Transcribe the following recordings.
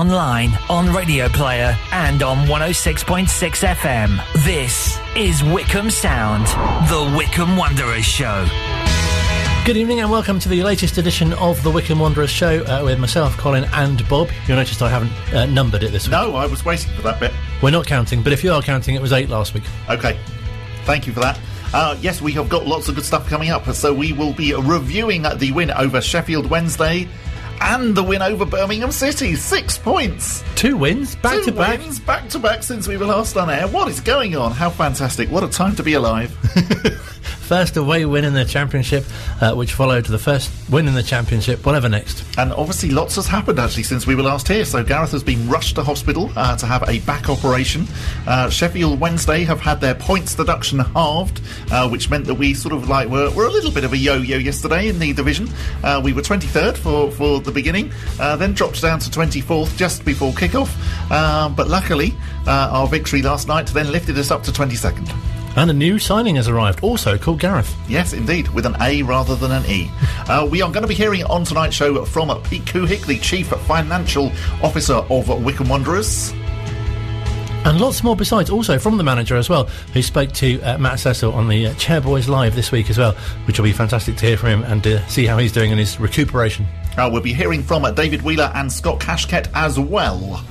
online, on Radio Player, and on 106.6 FM. This is Wycombe Sound, the Wycombe Wanderers Show. Good evening and welcome to the latest edition of the Wycombe Wanderers show uh, with myself, Colin, and Bob. You'll notice I haven't uh, numbered it this week. No, I was waiting for that bit. We're not counting, but if you are counting, it was eight last week. Okay, thank you for that. Uh, yes, we have got lots of good stuff coming up, so we will be reviewing the win over Sheffield Wednesday and the win over Birmingham City. Six points. Two wins, back Two to back. wins, back to back since we were last on air. What is going on? How fantastic. What a time to be alive. First away win in the championship, uh, which followed the first win in the championship. Whatever next. And obviously, lots has happened actually since we were last here. So Gareth has been rushed to hospital uh, to have a back operation. Uh, Sheffield Wednesday have had their points deduction halved, uh, which meant that we sort of like were, were a little bit of a yo-yo yesterday in the division. Uh, we were 23rd for for the beginning, uh, then dropped down to 24th just before kickoff. But luckily, our victory last night then lifted us up to 22nd. And a new signing has arrived, also called Gareth. Yes, indeed, with an A rather than an E. Uh, we are going to be hearing on tonight's show from Pete Couhig, the Chief Financial Officer of Wycombe Wanderers. And lots more besides, also from the manager as well, who spoke to uh, Matt Cecil on the uh, Chairboys Live this week as well, which will be fantastic to hear from him and uh, see how he's doing in his recuperation. Uh, we'll be hearing from uh, David Wheeler and Scott Kashket as well.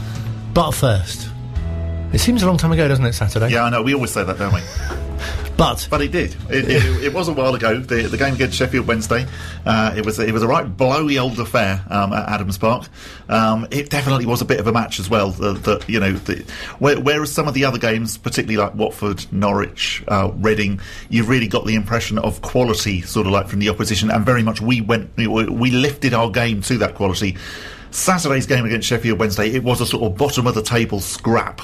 But first, it seems a long time ago, doesn't it, Saturday? Yeah, I know, we always say that, don't we? But But it did. It, it, it was a while ago. The, the game against Sheffield Wednesday. Uh, it was it was a right blowy old affair um, at Adams Park. Um, it definitely was a bit of a match as well. The, the, you know, the, where, whereas some of the other games, particularly like Watford, Norwich, uh, Reading, you've really got the impression of quality, sort of like from the opposition, and very much we went we, we lifted our game to that quality. Saturday's game against Sheffield Wednesday, it was a sort of bottom of the table scrap.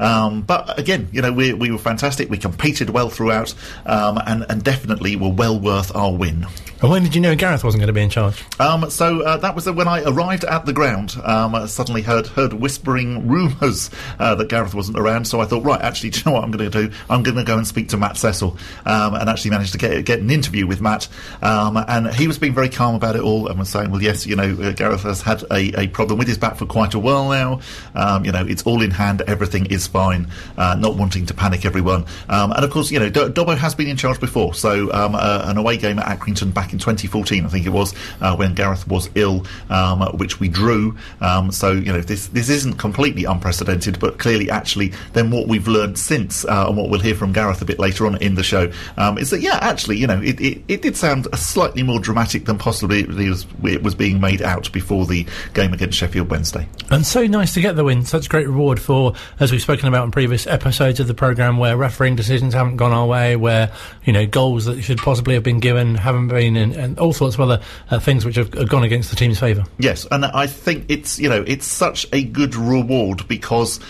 Um, but again, you know, we, we were fantastic. We competed well throughout, um, and, and definitely were well worth our win. and when did you know Gareth wasn't going to be in charge? Um, so uh, that was when I arrived at the ground. Um, I suddenly heard heard whispering rumours uh, that Gareth wasn't around. So I thought, right, actually, do you know what I'm going to do? I'm going to go and speak to Matt Cecil, um, and actually managed to get get an interview with Matt. Um, and he was being very calm about it all and was saying, well, yes, you know, uh, Gareth has had a, a problem with his back for quite a while now. Um, you know, it's all in hand. Everything is fine. Uh, not wanting to panic everyone. Um, and of course, you know, Do- Dobbo has been in charge before. So um, uh, an away game at Accrington back in 2014, I think it was, uh, when Gareth was ill, um, which we drew. Um, so you know, this this isn't completely unprecedented, but clearly, actually, then what we've learned since, uh, and what we'll hear from Gareth a bit later on in the show, um, is that yeah, actually, you know, it, it, it did sound slightly more dramatic than possibly it was, it was being made out before the game against Sheffield Wednesday. And so nice to get the win. Such great reward for, as we've spoken about in previous episodes of the programme, where refereeing decisions haven't gone our way, where, you know, goals that should possibly have been given haven't been, and, and all sorts of other uh, things which have, have gone against the team's favour. Yes, and I think it's you know it's such a good reward because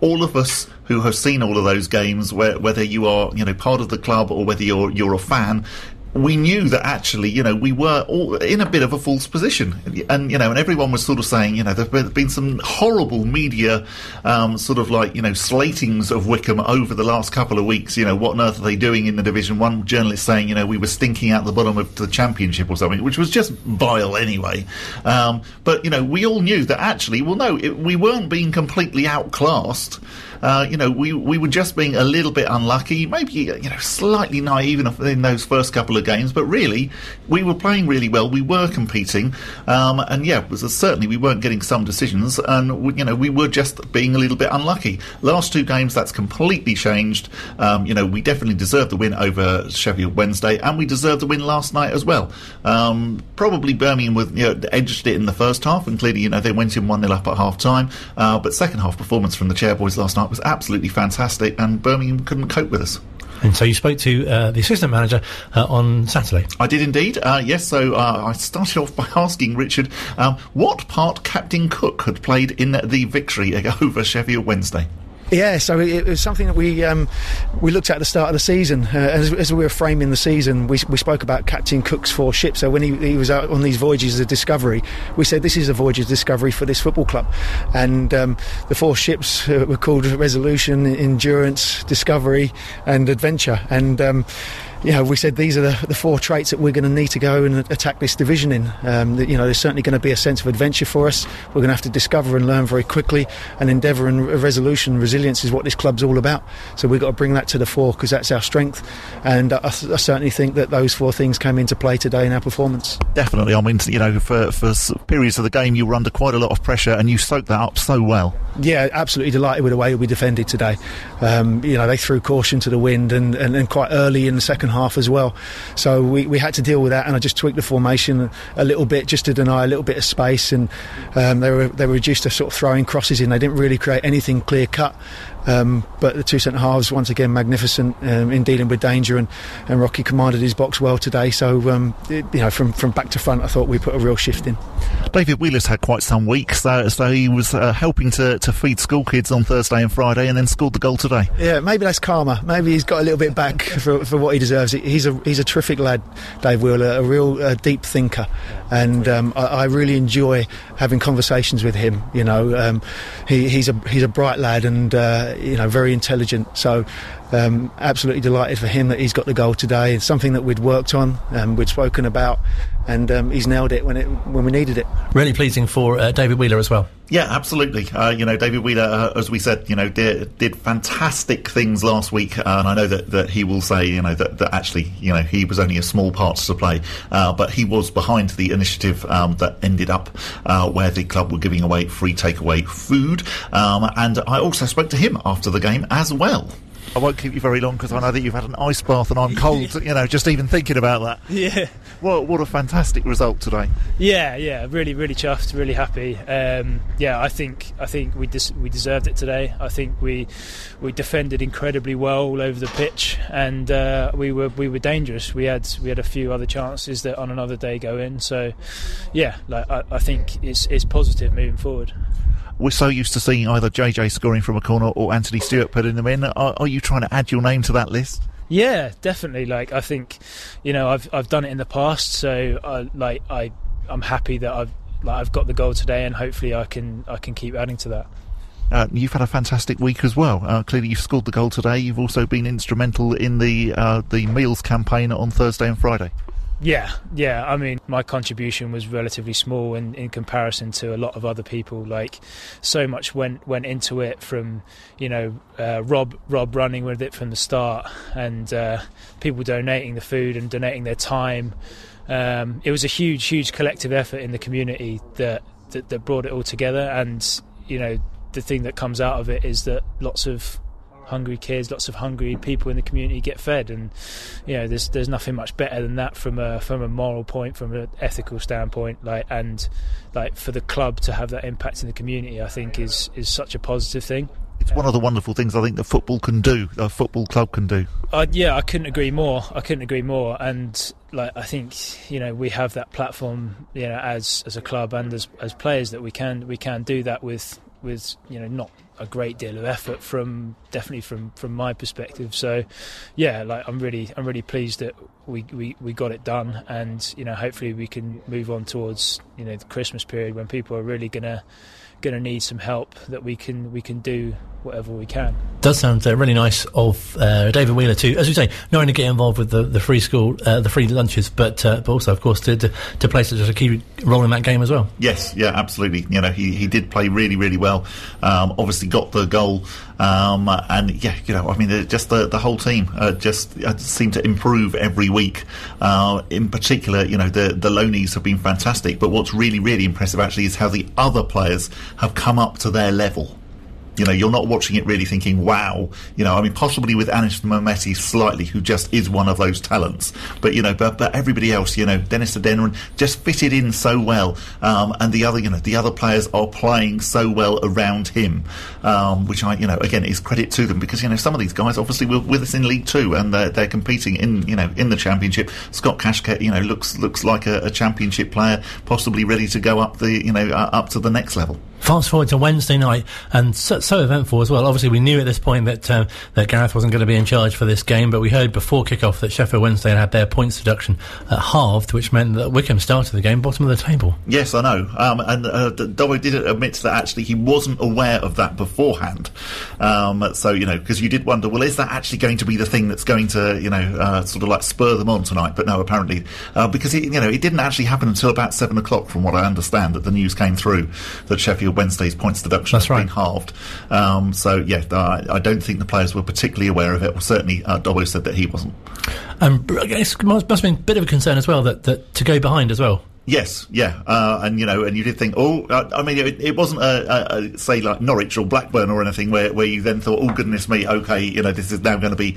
all of us who have seen all of those games, where, whether you are you know part of the club or whether you're you're a fan. We knew that actually, you know, we were all in a bit of a false position, and you know, and everyone was sort of saying, you know, there've been- some horrible media, um, sort of like you know, slatings of Wycombe over the last couple of weeks. You know, what on earth are they doing in the division? One journalist saying, you know, we were stinking out the bottom of the championship or something, which was just vile anyway. Um, but you know, we all knew that actually, well, no, it, we weren't being completely outclassed. Uh, you know, we we were just being a little bit unlucky, maybe you know, slightly naive in, in those first couple of games. But really, we were playing really well. We were competing, um, and yeah, was, certainly we weren't getting some decisions, and we, you know, we were just being a little bit unlucky. Last two games, that's completely changed. Um, you know, we definitely deserved the win over Sheffield Wednesday, and we deserved the win last night as well. Um, probably Birmingham with you know, edged it in the first half, and clearly, you know, they went in one 0 up at half time. Uh, but second half performance from the Chairboys last night was absolutely fantastic, and Birmingham couldn't cope with us. And so you spoke to uh, the assistant manager uh, on Saturday. I did indeed. Uh, yes, so uh, I started off by asking Richard um, what part Captain Cook had played in the victory over Sheffield Wednesday. Yeah, so it, was something that we um, we looked at at the start of the season. Uh, as, as we were framing the season, we, we spoke about Captain Cook's four ships. So when he, he was out on these voyages of discovery, we said this is a voyage of discovery for this football club. And um, the four ships uh, were called Resolution, Endurance, Discovery, and Adventure. And um, you know, we said these are the, the four traits that we're going to need to go and attack this division in. Um, that, you know, there's certainly going to be a sense of adventure for us. We're going to have to discover and learn very quickly, and endeavour and resolution, resilience is what this club's all about. So we've got to bring that to the fore because that's our strength. And I, I, certainly think that those four things came into play today in our performance. Definitely. I mean, you know, for, for periods of the game, you were under quite a lot of pressure, and you soaked that up so well. Yeah, absolutely delighted with the way we defended today. Um, you know, they threw caution to the wind and, and, and quite early in the second half as well. So we, we had to deal with that, and I just tweaked the formation a little bit just to deny a little bit of space. And um, they were they were reduced to sort of throwing crosses in. They didn't really create anything clear cut. Um, but the two centre halves, once again, magnificent um, in dealing with danger, and, and Rocky commanded his box well today. So, um, it, you know, from, from back to front, I thought we put a real shift in. David Wheeler's had quite some weeks, so, so he was uh, helping to, to feed school kids on Thursday and Friday, and then scored the goal today. Yeah, maybe that's karma. Maybe he's got a little bit back for, for what he deserves. He's a he's a terrific lad, Dave Wheeler, a real uh, deep thinker, and um, I, I, really enjoy having conversations with him. You know, um, he, he's a he's a bright lad, and uh, you know, very intelligent. So um, absolutely delighted for him that he's got the goal today. It's something that we'd worked on, um, we'd spoken about, and um, he's nailed it when it when we needed it. Really pleasing for uh, David Wheeler as well. Yeah, absolutely. Uh, you know, David Wheeler, uh, as we said, you know, did, did fantastic things last week, uh, and I know that, that he will say, you know, that, that actually, you know, he was only a small part to play, uh, but he was behind the initiative um, that ended up uh, where the club were giving away free takeaway food, um, and I also spoke to him after the game as well. I won't keep you very long because I know that you've had an ice bath and I'm cold. you know, just even thinking about that. Yeah. What what a fantastic result today. Yeah, yeah, really, really chuffed, really happy. Um, yeah, I think I think we des- we deserved it today. I think we we defended incredibly well all over the pitch, and uh, we were we were dangerous. We had we had a few other chances that on another day go in. So, yeah, like I, I think it's it's positive moving forward we're so used to seeing either JJ scoring from a corner or Anthony Stewart putting them in. Are, are, you trying to add your name to that list? Yeah, definitely. Like I think, you know, I've I've done it in the past, so I like I I'm happy that I've like I've got the goal today, and hopefully I can I can keep adding to that. Uh, you've had a fantastic week as well. Uh, clearly, you've scored the goal today. You've also been instrumental in the uh, the meals campaign on Thursday and Friday. Yeah, yeah. I mean, my contribution was relatively small in, in comparison to a lot of other people. Like, so much went went into it from, you know, uh, Rob Rob running with it from the start, and uh, people donating the food and donating their time. Um, it was a huge, huge collective effort in the community that, that that brought it all together. And you know, the thing that comes out of it is that lots of hungry kids, lots of hungry people in the community get fed, and you know, there's there's nothing much better than that from a from a moral point, from an ethical standpoint, like and like for the club to have that impact in the community, I think is is such a positive thing. It's one of the wonderful things I think that football can do, a football club can do. Uh, yeah, I couldn't agree more. I couldn't agree more. And like, I think you know we have that platform, you know, as as a club and as as players that we can we can do that with with you know not a great deal of effort from definitely from from my perspective. So yeah, like I'm really I'm really pleased that we, we, we got it done, and you know hopefully we can move on towards you know the Christmas period when people are really gonna going to need some help that we can we can do whatever we can. Does sound uh, really nice of uh, David Wheeler too, as we say, not only get involved with the, the free school, uh, the free lunches, but uh, but also, of course, to, to, to play such a key role in that game as well. Yes, yeah, absolutely. You know, he, he did play really, really well. Um, obviously, got the goal, um, and yeah, you know, I mean, just the the whole team uh, just uh, seem to improve every week. in particular, you know, the the loanies have been fantastic, but what's really, really impressive actually is how the other players have come up to their level. You know, you're not watching it really thinking, wow. You know, I mean, possibly with Anis Mehmeti slightly, who just is one of those talents. But, you know, but, but everybody else, you know, Dennis Adeniran just fitted in so well. Um, and the other, you know, the other players are playing so well around him, um, which I, you know, again, is credit to them because, you know, some of these guys obviously were with us in League Two and they're, they're competing in, you know, in the Championship. Scott Kashket, you know, looks, looks like a, a Championship player, possibly ready to go up the, you know, uh, up to the next level. Fast forward to Wednesday night, and so, so, eventful as well. Obviously, we knew at this point that um, that Gareth wasn't going to be in charge for this game, but we heard before kick-off that Sheffield Wednesday had had their points deduction at halved, which meant that Wycombe started the game bottom of the table. Yes, I know. Um, and uh, Dobbo did admit that actually he wasn't aware of that beforehand. Um, so you know, because you did wonder, well, is that actually going to be the thing that's going to you know uh, sort of like spur them on tonight? But no, apparently, uh, because it, you know it didn't actually happen until about seven o'clock, from what I understand, that the news came through that Sheffield Wednesday's points deduction That's has right. been halved. Um, so yeah, I, I, don't think the players were particularly aware of it. Well, certainly, uh, Dobbo said that he wasn't. And it must, must have been a bit of a concern as well that, that to go behind as well. Yes, yeah, uh, and you know, and you did think, oh, uh, I mean, it, it wasn't a, a, a, say like Norwich or Blackburn or anything where, where you then thought, oh goodness me, okay, you know, this is now going to be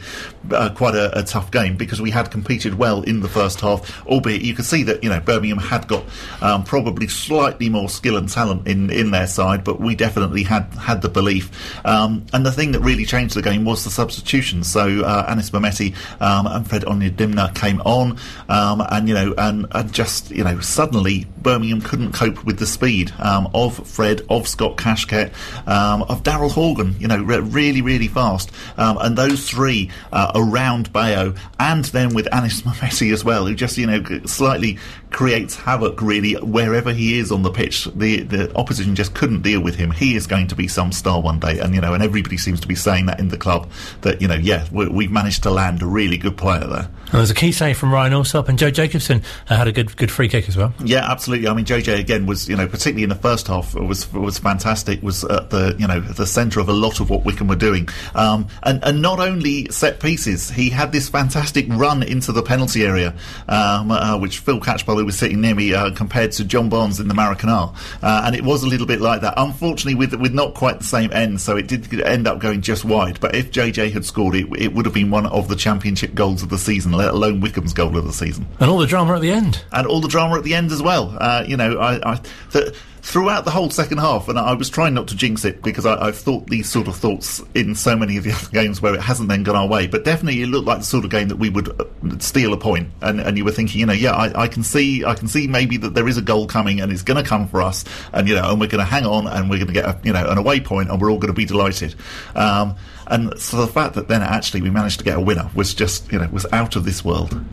uh, quite a, a, tough game because we had competed well in the first half, albeit you could see that you know Birmingham had got um, probably slightly more skill and talent in, in their side, but we definitely had had the belief. Um, and the thing that really changed the game was the substitutions. So uh, Anis Mehmeti um, and Fred Onyedinma came on, um, and you know, and, and just you know suddenly Birmingham couldn't cope with the speed um, of Fred, of Scott Kashket, um, of Daryl Horgan, you know, re- really, really fast. Um, and those three uh, around Bayo, and then with Anis Mehmeti as well, who just, you know, slightly creates havoc really wherever he is on the pitch. The the opposition just couldn't deal with him. He is going to be some star one day, and you know, and everybody seems to be saying that in the club that you know, yeah, we, have managed to land a really good player there. And there's a key save from Ryan Allsop, and Joe Jacobson uh, had a good good free kick as well. Yeah, absolutely. I mean, JJ again was you know particularly in the first half was was fantastic. Was at the you know the centre of a lot of what Wycombe were doing, um, and and not only set pieces, he had this fantastic run into the penalty area, um, uh, which Phil Catchpole was sitting near me uh, compared to John Barnes in the Maracana, uh, and it was a little bit like that. Unfortunately, with with not quite the same end, so it did end up going just wide. But if JJ had scored it, it would have been one of the championship goals of the season, let alone Wycombe's goal of the season. And all the drama at the end. And all the drama at the end as well. Uh, you know, I, I th- throughout the whole second half, and I was trying not to jinx it because I, have thought these sort of thoughts in so many of the other games where it hasn't then gone our way. But definitely, it looked like the sort of game that we would uh, steal a point, and, and you were thinking, you know, yeah, I, I, can see, I can see maybe that there is a goal coming, and it's going to come for us, and you know, and we're going to hang on, and we're going to get a, you know an away point, and we're all going to be delighted. Um, and so the fact that then actually we managed to get a winner was just, you know, was out of this world.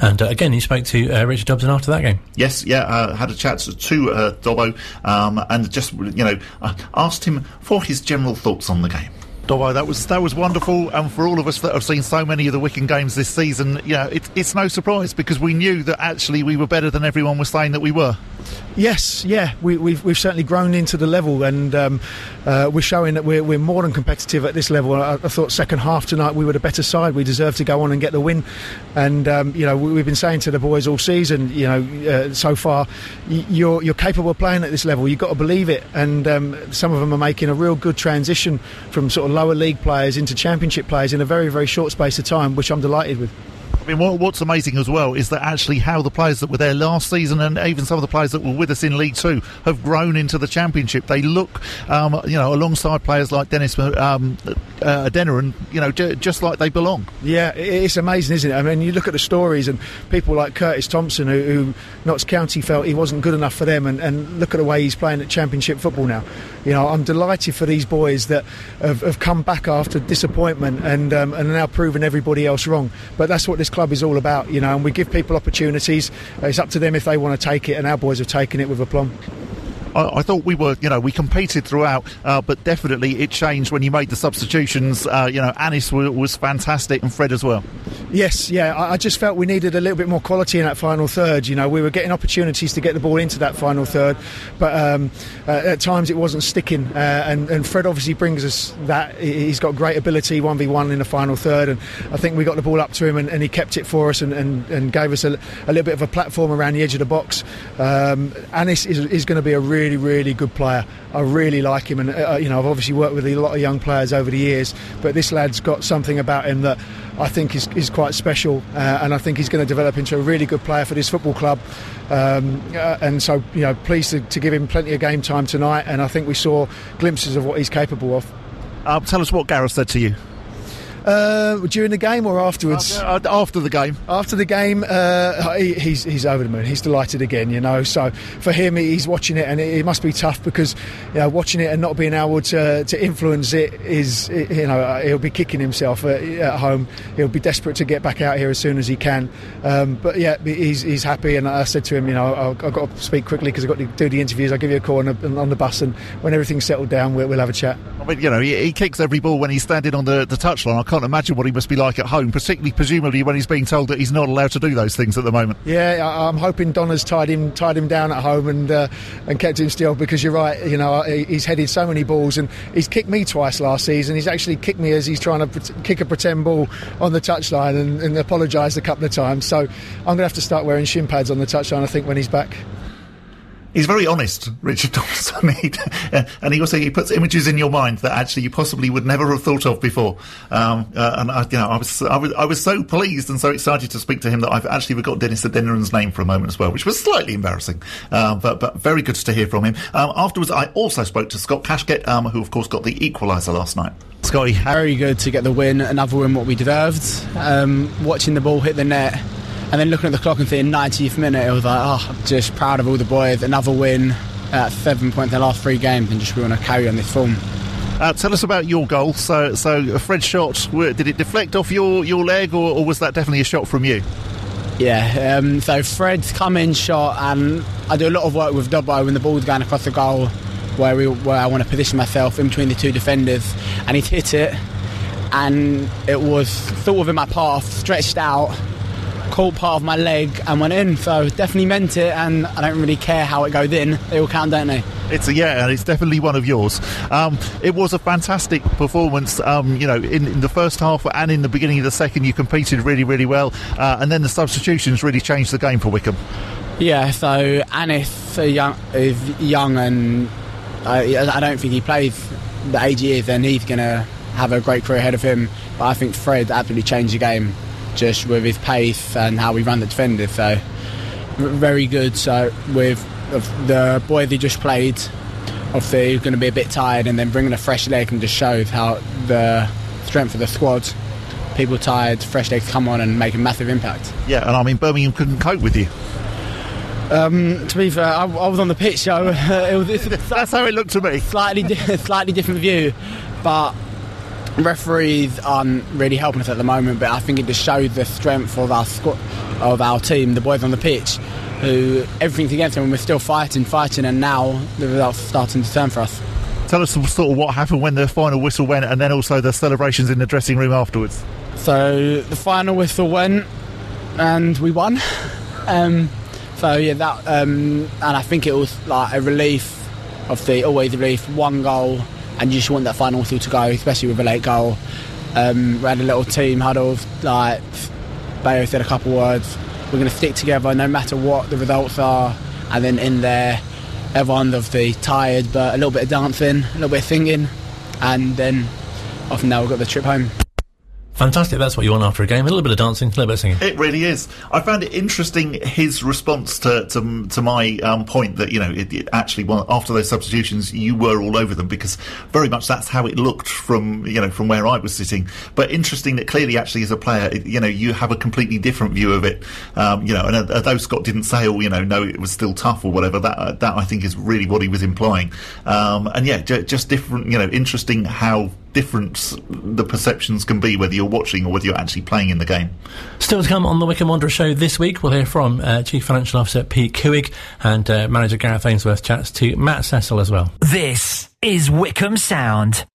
And uh, again, you spoke to uh, Richard Dobson after that game. Yes, yeah, uh, had a chat to uh, Dobbo um, and just you know asked him for his general thoughts on the game. Dobbo, that was that was wonderful, and for all of us that have seen so many of the Wycombe games this season, you know, it, it's no surprise because we knew that actually we were better than everyone was saying that we were. Yes, yeah, we, have we've, we've certainly grown into the level, and um, uh, we're showing that we're, we're more than competitive at this level. I, I, thought second half tonight we were the better side. We deserved to go on and get the win, and um, you know we, have been saying to the boys all season, you know, uh, so far, you're you're capable of playing at this level. You've got to believe it, and um, some of them are making a real good transition from sort of lower league players into championship players in a very very short space of time, which I'm delighted with mean, what, what's amazing as well is that actually how the players that were there last season and even some of the players that were with us in League Two have grown into the Championship. They look, um, you know, alongside players like Dennis um, uh, you know, j- just like they belong. Yeah, it's amazing, isn't it? I mean, you look at the stories and people like Curtis Thompson, who, who Notts County felt he wasn't good enough for them, and, and look at the way he's playing at Championship football now. You know, I'm delighted for these boys that have, have come back after disappointment and, um, and are now proving everybody else wrong. But that's what this club is all about, you know, and we give people opportunities. It's up to them if they want to take it, and our boys have taken it with aplomb. I, I, thought we were, you know, we competed throughout, uh, but definitely it changed when you made the substitutions. Uh, you know, Anis was, was, fantastic and Fred as well. Yes, yeah, I, I, just felt we needed a little bit more quality in that final third. You know, we were getting opportunities to get the ball into that final third, but um, uh, at times it wasn't sticking. Uh, and, and, Fred obviously brings us that. He's got great ability, 1v1 in the final third, and I think we got the ball up to him and, and he kept it for us and, and, gave us a, a, little bit of a platform around the edge of the box. Um, Anis is, is going to be a really, really really good player. I really like him, and uh, you know I've obviously worked with a lot of young players over the years, but this lad's got something about him that I think is, is quite special, uh, and I think he's going to develop into a really good player for this football club. Um, uh, and so, you know, pleased to, to, give him plenty of game time tonight, and I think we saw glimpses of what he's capable of. Uh, tell us what Gareth said to you. Uh, during the game or afterwards? Uh, after the game. After the game, uh, he, he's he's over the moon. He's delighted again. You know, so for him, he's watching it, and it, it must be tough because you know watching it and not being able to to influence it is you know he'll be kicking himself at, at home. He'll be desperate to get back out here as soon as he can. Um, but yeah, he's he's happy, and I said to him, you know, I've, I've got to speak quickly because I've got to do the interviews. I'll give you a call on the, on the bus, and when everything's settled down, we'll, we'll have a chat. I mean, you know, he, he kicks every ball when he's standing on the, the touchline. I can't imagine what he must be like at home, particularly presumably when he's being told that he's not allowed to do those things at the moment. Yeah, I, am hoping Donna's tied him tied him down at home and uh, and kept him still because you're right. You know, he's headed so many balls and he's kicked me twice last season. He's actually kicked me as he's trying to kick a pretend ball on the touchline and, and apologised a couple of times. So I'm going to have to start wearing shin pads on the touchline. I think when he's back he's very honest, Richard Thompson, and he also he puts images in your mind that actually you possibly would never have thought of before. Um, uh, and I, you know, I was, I was I was so pleased and so excited to speak to him that I've actually forgot Dennis Adeniran's name for a moment as well, which was slightly embarrassing, um, but but very good to hear from him. Um, afterwards, I also spoke to Scott Kashket, um, who of course got the equaliser last night. Scotty, very good to get the win, another win what we deserved. Um, watching the ball hit the net and then looking at the clock and thinking 90th minute, it was like, oh, I'm just proud of all the boys. Another win at seven points in the last three games, and just we want to carry on this form. Uh, tell us about your goal. So, so Fred's shot, did it deflect off your, your leg, or, or was that definitely a shot from you? Yeah, um, so Fred's come in shot, and I do a lot of work with Dobbo when the ball's going across the goal, where we, where I want to position myself in between the two defenders, and he's hit it, and it was sort of in my path, stretched out, caught part of my leg and went in. So definitely meant it, and I don't really care how it goes in. They all count, don't they? It's a yeah, and it's definitely one of yours. Um, it was a fantastic performance. Um, you know, in, in, the first half and in the beginning of the second, you competed really, really well, uh, and then the substitutions really changed the game for Wycombe. Yeah, so Anis is young, is young and I, I don't think he plays the age he is, and he's going to have a great career ahead of him. But I think Fred absolutely changed the game just with his pace and how he ran the defender. So very good. So with the boy they just played, obviously he's going to be a bit tired, and then bringing a fresh leg and just shows how the strength of the squad. People tired, fresh legs come on and make a massive impact. Yeah, and I mean Birmingham couldn't cope with you. Um, to be fair, I, I, was on the pitch, so uh, it was, that's how it looked to me. Slightly, slightly different view, but referees aren't really helping us at the moment, but I think it just shows the strength of our squad, of our team, the boys on the pitch, who everything's against them, and we're still fighting, fighting, and now the results are starting to turn for us. Tell us sort of what happened when the final whistle went, and then also the celebrations in the dressing room afterwards. So the final whistle went, and we won. Um, so yeah, that, um, and I think it was like a relief. Of the always relief. One goal and you just want that final whistle to go, especially with a late goal. Um, we had a little team huddle, like Bayo said a couple words. We're going to stick together no matter what the results are, and then in there, everyone's obviously tired, but a little bit of dancing, a little bit of singing, and then off now we've got the trip home. Fantastic. That's what you want after a game. A little bit of dancing, a little bit of singing. It really is. I found it interesting his response to to, to my um, point that you know it, it actually well, after those substitutions you were all over them because very much that's how it looked from you know from where I was sitting. But interesting that clearly actually as a player you know you have a completely different view of it. Um, you know, and although Scott didn't say oh you know no it was still tough or whatever that that I think is really what he was implying. Um, and yeah, j- just different. You know, interesting how different the perceptions can be whether you're watching or whether you're actually playing in the game. Still to come on the Wycombe Wanderer show this week, we'll hear from uh, Chief Financial Officer Pete Couhig and uh, Manager Gareth Ainsworth chats to Matt Cecil as well. This is Wycombe Sound.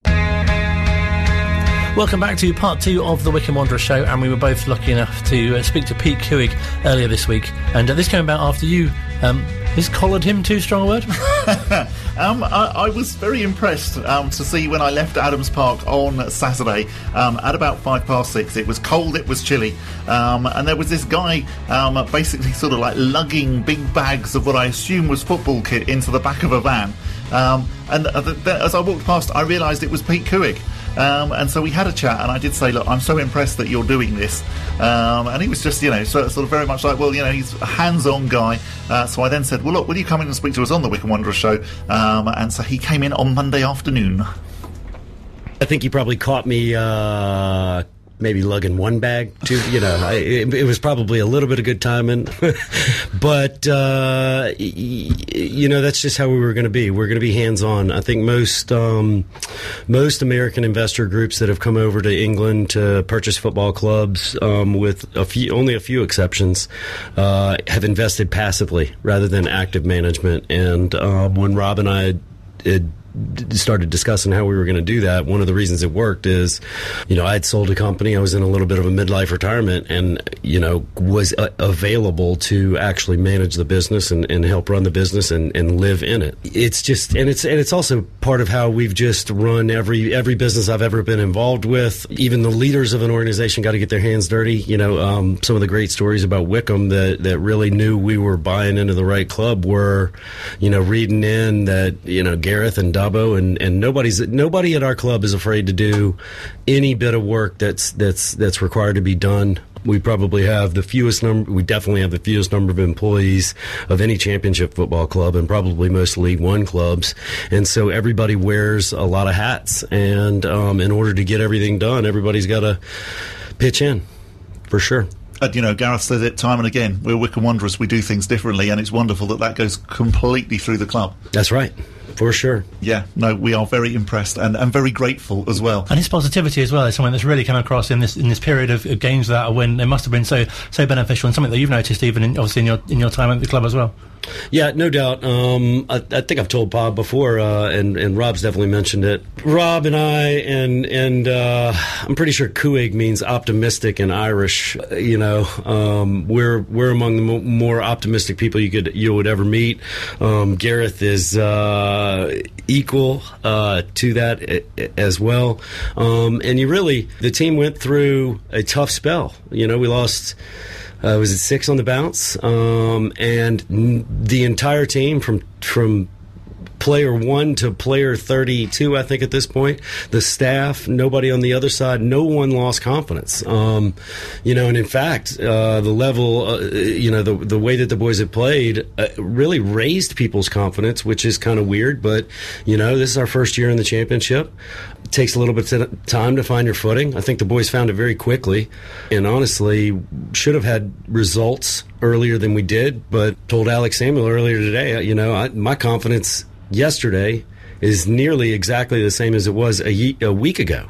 Welcome back to part two of the Wycombe Wanderer show, and we were both lucky enough to uh, speak to Pete Couhig earlier this week. And uh, this came about after you um, is collared him too strong a word? um, I, I, was very impressed um, to see when I left Adams Park on Saturday um, at about five past six. It was cold, it was chilly, um, and there was this guy um, basically sort of like lugging big bags of what I assume was football kit into the back of a van. Um, and uh, as I walked past, I realised it was Pete Couhig. Um, and so we had a chat, and I did say, "Look, I'm so impressed that you're doing this." Um, and he was just, you know, sort of, sort of very much like, "Well, you know, he's a hands-on guy." Uh, so I then said, "Well, look, will you come in and speak to us on the Wycombe Wanderer show?" Um, and so he came in on Monday afternoon. I think he probably caught me uh, maybe lugging one bag. Two, you know, I, it, it, was probably a little bit of good timing, but uh, y- you know that's just how we were going to be. We're going to be hands on. I think most um, most American investor groups that have come over to England to purchase football clubs, um, with a few only a few exceptions, uh, have invested passively rather than active management. And um, when Rob and I had, had started discussing how we were going to do that, one of the reasons it worked is, you know, I had sold a company. I was in a little bit of a midlife retirement and, you know, was uh, available to actually manage the business and, and help run the business and, and live in it. It's just, and it's, and it's also part of how we've just run every, every business I've ever been involved with. Even the leaders of an organization got to get their hands dirty. You know, um, some of the great stories about Wycombe that, that really knew we were buying into the right club were, you know, reading in that, you know, Gareth and Dobbo and, and nobody's nobody at our club is afraid to do any bit of work that's that's that's required to be done. We probably have the fewest number. We definitely have the fewest number of employees of any championship football club, and probably most League One clubs. And so everybody wears a lot of hats. And um, in order to get everything done, everybody's got to pitch in, for sure. You know, Gareth says it time and again. We're Wycombe Wanderers. We do things differently, and it's wonderful that that goes completely through the club. That's right. For sure. Yeah, no, we are very impressed and, and very grateful as well. And his positivity as well is something that's really come across in this in this period of, of games that a win. It must have been so so beneficial and something that you've noticed even in, obviously in your in your time at the club as well. Yeah, no doubt. Um, I, I, think I've told Bob before, uh, and, and Rob's definitely mentioned it. Rob and I, and and uh, I'm pretty sure Couhig means optimistic in Irish. You know, um, we're we're among the more optimistic people you could you would ever meet. Um, Gareth is uh, equal uh, to that as well, um, and you really the team went through a tough spell. You know, we lost uh, was it six on the bounce, um, and n- the entire team from from player one to player 32, I think, at this point. The staff, nobody on the other side, no one lost confidence. Um, you know, and in fact, uh, the level, uh, you know, the, the way that the boys have played uh, really raised people's confidence, which is kind of weird, but, you know, this is our first year in the championship. Takes a little bit of time to find your footing. I think the boys found it very quickly, and honestly, should have had results earlier than we did, but told Alex Samuel earlier today, uh, you know, I, my confidence yesterday is nearly exactly the same as it was a, ye- a week ago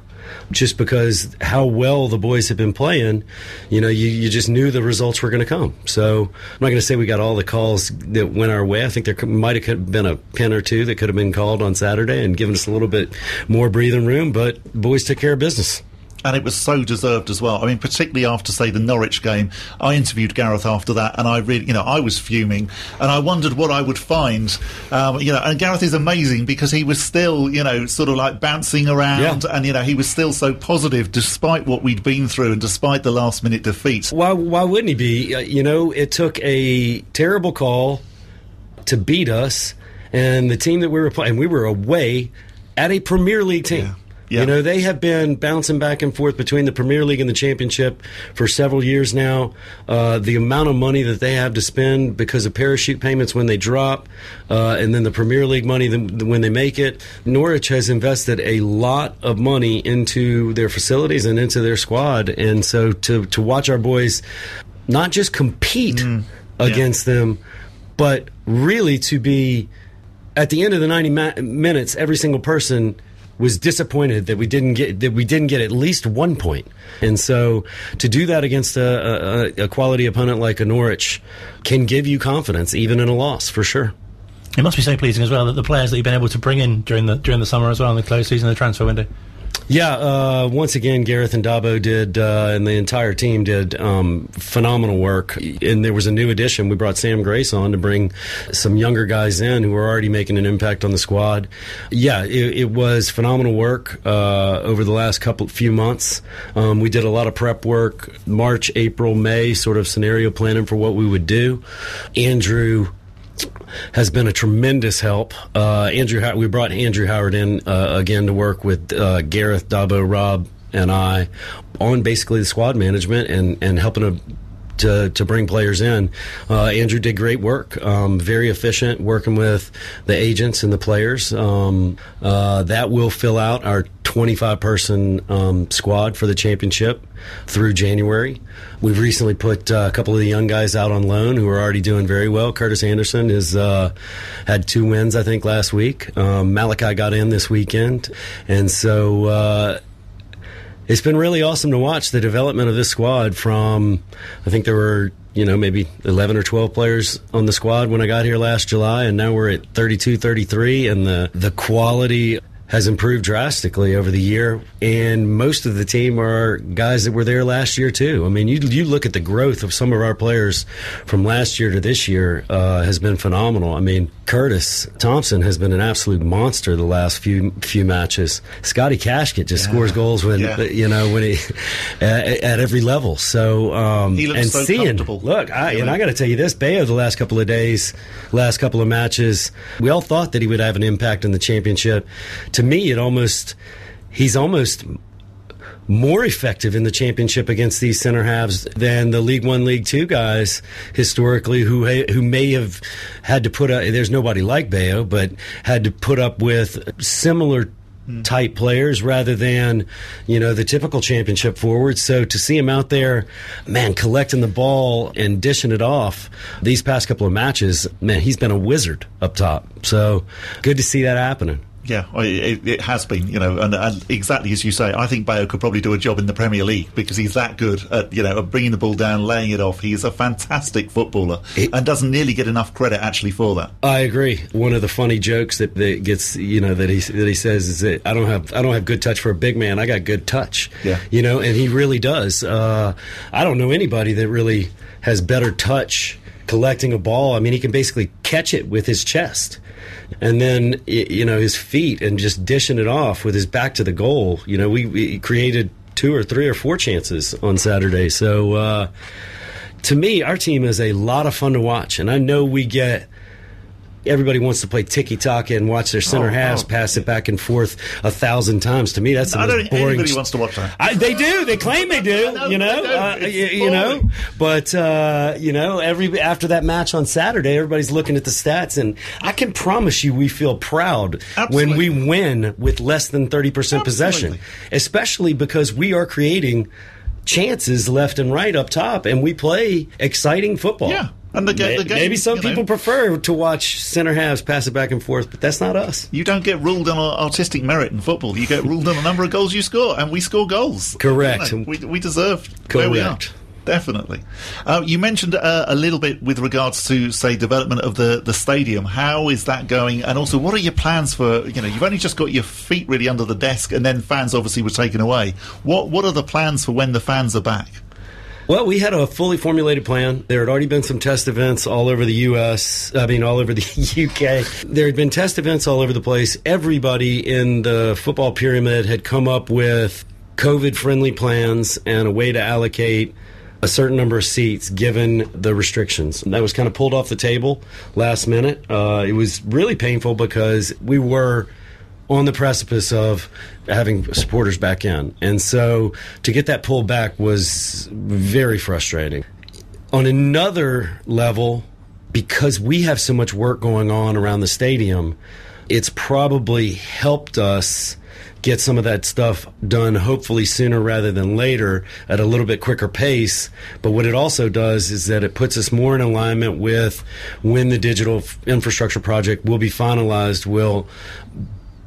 just because how well the boys have been playing, you know, you, you just knew the results were going to come. So I'm not going to say we got all the calls that went our way. I think there might have been a pin or two that could have been called on Saturday and given us a little bit more breathing room, but boys took care of business and it was so deserved as well. I mean, particularly after say the Norwich game, I interviewed Gareth after that, and I really, you know, I was fuming, and I wondered what I would find. Um, you know, and Gareth is amazing because he was still, you know, sort of like bouncing around, yeah. and you know, he was still so positive despite what we'd been through and despite the last minute defeat. Why? Why wouldn't he be? Uh, you know, it took a terrible call to beat us, and the team that we were playing, we were away at a Premier League team. Yeah. You know, they have been bouncing back and forth between the Premier League and the Championship for several years now. Uh, the amount of money that they have to spend because of parachute payments when they drop, uh, and then the Premier League money when they make it. Norwich has invested a lot of money into their facilities and into their squad, and so to to watch our boys not just compete mm, against yeah. them, but really to be at the end of the 90 ma- minutes, every single person was disappointed that we didn't get that we didn't get at least one point. And so to do that against a, a, a quality opponent like a Norwich can give you confidence even in a loss for sure. It must be so pleasing as well that the players that you've been able to bring in during the during the summer as well in the close season, the transfer window. Yeah, uh, once again, Gareth and Dobbo did, uh, and the entire team did um, phenomenal work. And there was a new addition. We brought Sam Grace on to bring some younger guys in who were already making an impact on the squad. Yeah, it, it was phenomenal work uh, over the last couple few months. Um, we did a lot of prep work, March, April, May, sort of scenario planning for what we would do. Andrew has been a tremendous help. Uh, Andrew, we brought Andrew Howard in uh, again to work with uh, Gareth, Dobbo, Rob, and I on basically the squad management and and helping to to, to bring players in. Uh, Andrew did great work, um, very efficient, working with the agents and the players. Um, uh, that will fill out our 25 person um, squad for the championship through January. We've recently put uh, a couple of the young guys out on loan who are already doing very well. Curtis Anderson has uh, had two wins, I think, last week. Um, Malachi got in this weekend, and so uh, it's been really awesome to watch the development of this squad. From I think there were you know maybe 11 or 12 players on the squad when I got here last July, and now we're at 32, 33, and the the quality has improved drastically over the year, and most of the team are guys that were there last year too. I mean, you you look at the growth of some of our players from last year to this year uh, has been phenomenal. I mean, Curtis Thompson has been an absolute monster the last few few matches. Scotty Kashket just yeah. scores goals when yeah. you know when he at, at every level. So um, he looks and so seeing look, I, and I got to tell you this, Bayo the last couple of days, last couple of matches, we all thought that he would have an impact in the championship. To me, it almost he's almost more effective in the championship against these center halves than the League One, League Two guys historically, who who may have had to put up. There's nobody like Bayo, but had to put up with similar hmm. type players rather than you know the typical championship forwards. So to see him out there man collecting the ball and dishing it off these past couple of matches man he's been a wizard up top. So good to see that happening yeah, it, it, has been, you know, and, and, exactly as you say, I think Bayo could probably do a job in the Premier League because he's that good at, you know, at bringing the ball down, laying it off. He's a fantastic footballer it, and doesn't nearly get enough credit actually for that. I agree. One of the funny jokes that, that gets, you know, that he that he says is that I don't have I don't have good touch for a big man. I got good touch. Yeah, you know, and he really does. Uh, I don't know anybody that really has better touch collecting a ball. I mean, he can basically catch it with his chest and then you know his feet and just dishing it off with his back to the goal. You know, we, we created two or three or four chances on Saturday. So uh, to me, our team is a lot of fun to watch, and I know we get everybody wants to play tiki taka and watch their center oh, halves oh. pass it back and forth a thousand times. To me, that's the I most boring. Anybody wants to watch that. I, they do. They claim they do. know, you know, uh, you, you, know. But uh, you know, every after that match on Saturday, everybody's looking at the stats, and I can promise you, we feel proud Absolutely. when we win with less than thirty percent possession, especially because we are creating chances left and right up top, and we play exciting football. Yeah. And the, the game, maybe some people know, prefer to watch center halves pass it back and forth, but that's not us. You don't get ruled on artistic merit in football. You get ruled on the number of goals you score, and we score goals. Correct. You know, we, we deserve Correct. where we are. Definitely. Uh, you mentioned uh, a little bit with regards to, say, development of the, the stadium. How is that going? And also, what are your plans for? You know, you've only just got your feet really under the desk, and then fans obviously were taken away. What What are the plans for when the fans are back? Well, we had a fully formulated plan. There had already been some test events all over the U.S., I mean, all over the U.K. There had been test events all over the place. Everybody in the football pyramid had come up with COVID friendly plans and a way to allocate a certain number of seats given the restrictions. And That was kind of pulled off the table last minute. Uh, it was really painful because we were on the precipice of having supporters back in. And so to get that pulled back was very frustrating. On another level, because we have so much work going on around the stadium, it's probably helped us get some of that stuff done hopefully sooner rather than later at a little bit quicker pace. But what it also does is that it puts us more in alignment with when the digital infrastructure project will be finalized, will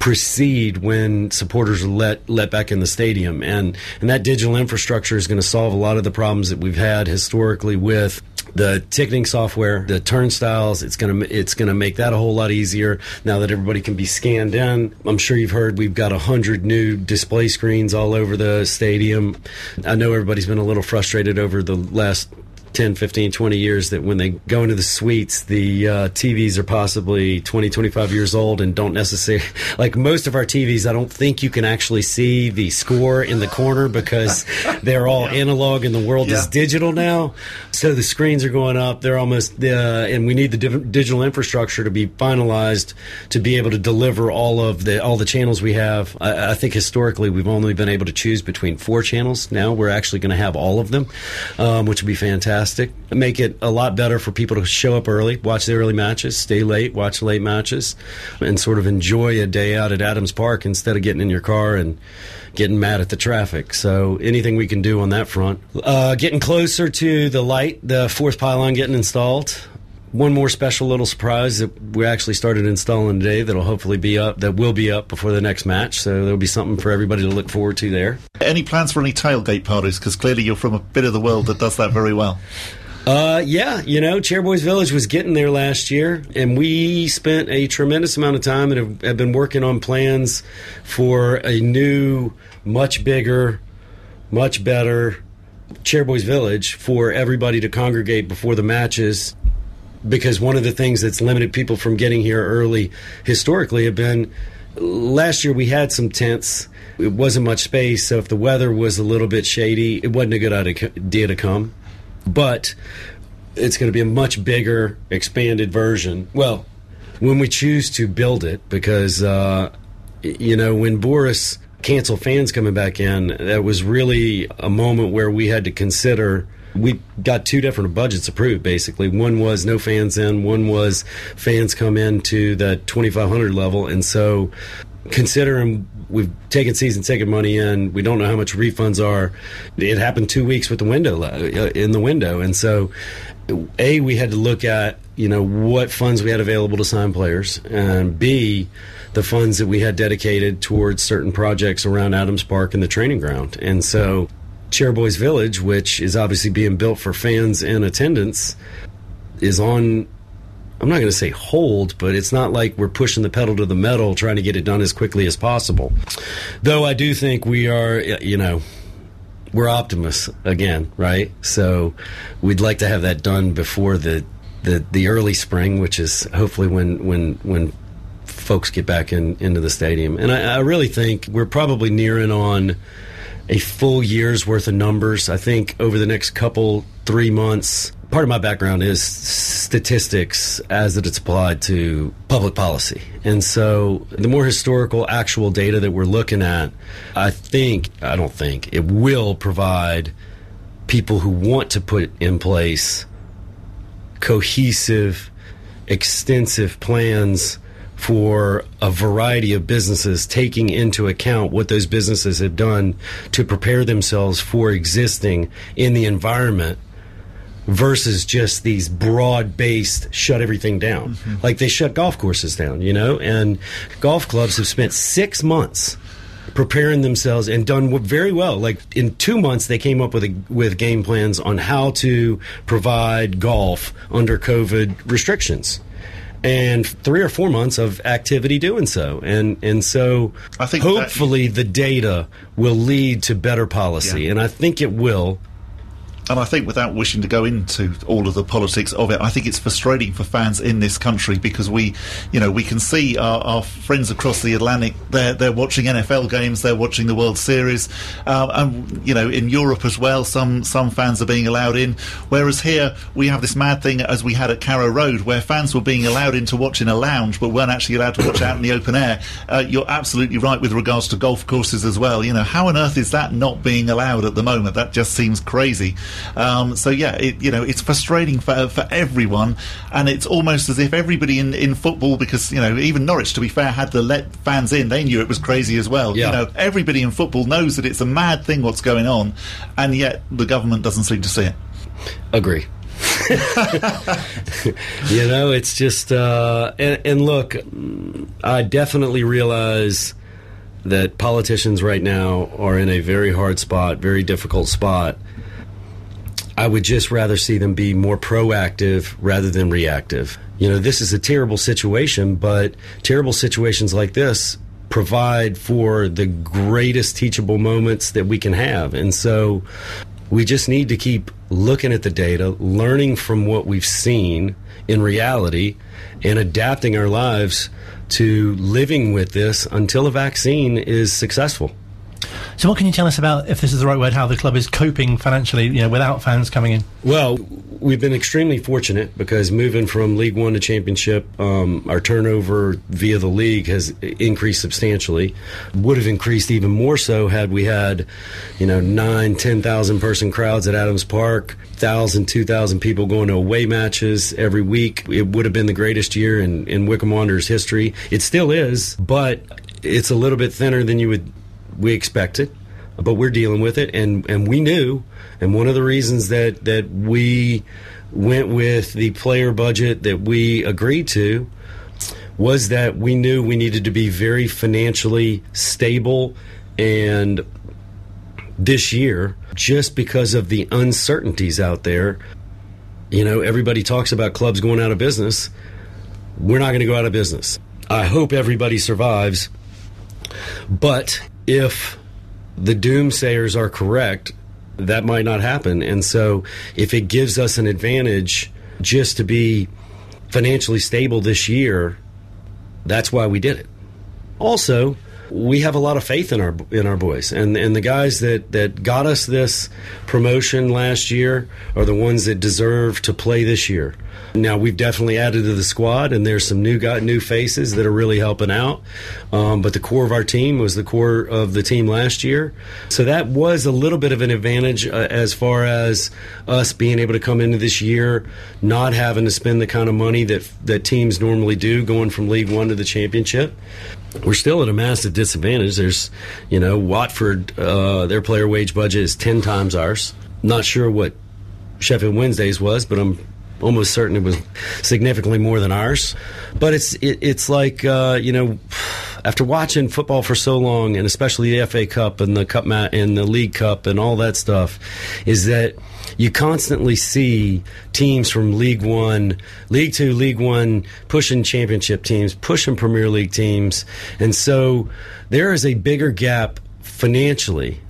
proceed when supporters are let let back in the stadium and and that digital infrastructure is going to solve a lot of the problems that we've had historically with the ticketing software, the turnstiles. It's gonna it's gonna make that a whole lot easier now that everybody can be scanned in. I'm sure you've heard we've got a hundred new display screens all over the stadium. I know everybody's been a little frustrated over the last 10, 15, 20 years that when they go into the suites, the uh, TVs are possibly 20, 25 years old and don't necessarily, like most of our TVs, I don't think you can actually see the score in the corner because they're all yeah. analog and the world yeah. is digital now. So the screens are going up. They're almost, uh, and we need the digital infrastructure to be finalized to be able to deliver all of the, all the channels we have. I, I think historically we've only been able to choose between four channels. Now we're actually going to have all of them, um, which would be fantastic fantastic. Make it a lot better for people to show up early, watch the early matches, stay late, watch late matches, and sort of enjoy a day out at Adams Park instead of getting in your car and getting mad at the traffic. So anything we can do on that front. Uh, getting closer to the light, the fourth pylon getting installed one more special little surprise that we actually started installing today that'll hopefully be up that will be up before the next match. So there'll be something for everybody to look forward to there. Any plans for any tailgate parties? Because clearly you're from a bit of the world that does that very well. Uh, yeah, you know, Chairboys Village was getting there last year, and we spent a tremendous amount of time and have, have been working on plans for a new, much bigger, much better Chairboys Village for everybody to congregate before the matches because one of the things that's limited people from getting here early historically have been last year we had some tents. It wasn't much space, so if the weather was a little bit shady, it wasn't a good idea to come. But it's going to be a much bigger, expanded version. Well, when we choose to build it, because, uh, you know, when Boris canceled fans coming back in, that was really a moment where we had to consider we got two different budgets approved basically. One was no fans in one was fans come in to the 2500 level. And so considering we've taken season ticket money in we don't know how much refunds are. It happened two weeks with the window uh, in the window. And so a we had to look at you know what funds we had available to sign players. And b the funds that we had dedicated towards certain projects around Adams Park and the training ground. And so Chairboys Village, which is obviously being built for fans and attendance, is on. I'm not going to say hold, but it's not like we're pushing the pedal to the metal trying to get it done as quickly as possible. Though I do think we are, you know, we're optimists again, right? So we'd like to have that done before the the, the early spring, which is hopefully when when when folks get back in into the stadium. And I, I really think we're probably nearing on a full year's worth of numbers. I think over the next couple, three months, part of my background is statistics as it's applied to public policy. And so the more historical, actual data that we're looking at, I think, I don't think, it will provide people who want to put in place cohesive, extensive plans for a variety of businesses, taking into account what those businesses have done to prepare themselves for existing in the environment versus just these broad based shut everything down. Mm-hmm. Like they shut golf courses down, you know, and golf clubs have spent six months preparing themselves and done very well. Like in two months, they came up with a, with game plans on how to provide golf under COVID restrictions and three or four months of activity doing so. And and so I think hopefully that, the data will lead to better policy, yeah. and I think it will and I think without wishing to go into all of the politics of it, I think it's frustrating for fans in this country because we, you know, we can see our, our friends across the Atlantic. They're they're watching NFL games, they're watching the World Series, uh, and you know, in Europe as well, some some fans are being allowed in. Whereas here we have this mad thing as we had at Carrow Road, where fans were being allowed in to watch in a lounge, but weren't actually allowed to watch out in the open air. Uh, you're absolutely right with regards to golf courses as well. You know, how on earth is that not being allowed at the moment? That just seems crazy. Um, so yeah, it, you know, it's frustrating for for everyone, and it's almost as if everybody in, in football, because you know, even Norwich, to be fair, had to let fans in. They knew it was crazy as well. Yeah. You know, everybody in football knows that it's a mad thing what's going on, and yet the government doesn't seem to see it. Agree. you know, it's just, uh, and, and look, I definitely realize that politicians right now are in a very hard spot, very difficult spot. I would just rather see them be more proactive rather than reactive. You know, this is a terrible situation, but terrible situations like this provide for the greatest teachable moments that we can have. And so we just need to keep looking at the data, learning from what we've seen in reality, and adapting our lives to living with this until a vaccine is successful. So, what can you tell us about, if this is the right word, how the club is coping financially, you know, without fans coming in? Well, we've been extremely fortunate because moving from League One to Championship, um, our turnover via the league has increased substantially. Would have increased even more so had we had, you know, nine, ten thousand person crowds at Adams Park, thousand, two thousand people going to away matches every week. It would have been the greatest year in, in Wycombe Wanderers history. It still is, but it's a little bit thinner than you would we expected, but we're dealing with it, and and we knew, and one of the reasons that that we went with the player budget that we agreed to was that we knew we needed to be very financially stable. And this year just because of the uncertainties out there you know everybody talks about clubs going out of business. We're not going to go out of business. I hope everybody survives. But if the doomsayers are correct, that might not happen. And so, if it gives us an advantage just to be financially stable this year, that's why we did it. Also, we have a lot of faith in our in our boys, and and the guys that that got us this promotion last year are the ones that deserve to play this year. Now we've definitely added to the squad, and there's some new got new faces that are really helping out. Um, but the core of our team was the core of the team last year, so that was a little bit of an advantage uh, as far as us being able to come into this year not having to spend the kind of money that that teams normally do going from League One to the championship. We're still at a massive disadvantage. There's, you know, Watford, uh, their player wage budget is ten times ours. Not sure what Sheffield Wednesday's was, but I'm almost certain it was significantly more than ours. But it's it, it's like uh, you know, after watching football for so long, and especially the FA Cup and the Cup mat and the League Cup and all that stuff, is that you constantly see teams from League One, League Two, League One pushing championship teams, pushing Premier League teams, and so there is a bigger gap financially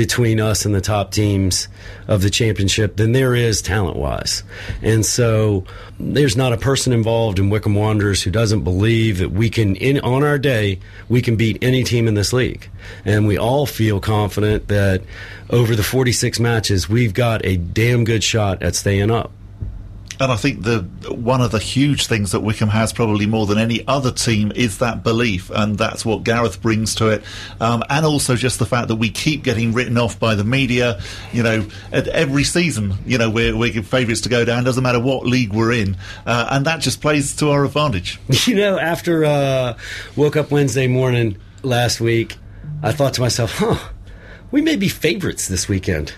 between us and the top teams of the championship than there is talent wise. And so there's not a person involved in Wycombe Wanderers who doesn't believe that we can, in, on our day, we can beat any team in this league. And we all feel confident that over the 46 matches, we've got a damn good shot at staying up. And I think the one of the huge things that Wycombe has, probably more than any other team, is that belief, and that's what Gareth brings to it. Um, and also just the fact that we keep getting written off by the media. You know, at every season, you know, we're, we're favourites to go down. Doesn't matter what league we're in, uh, and that just plays to our advantage. You know, after uh, woke up Wednesday morning last week, I thought to myself, "Huh, we may be favourites this weekend."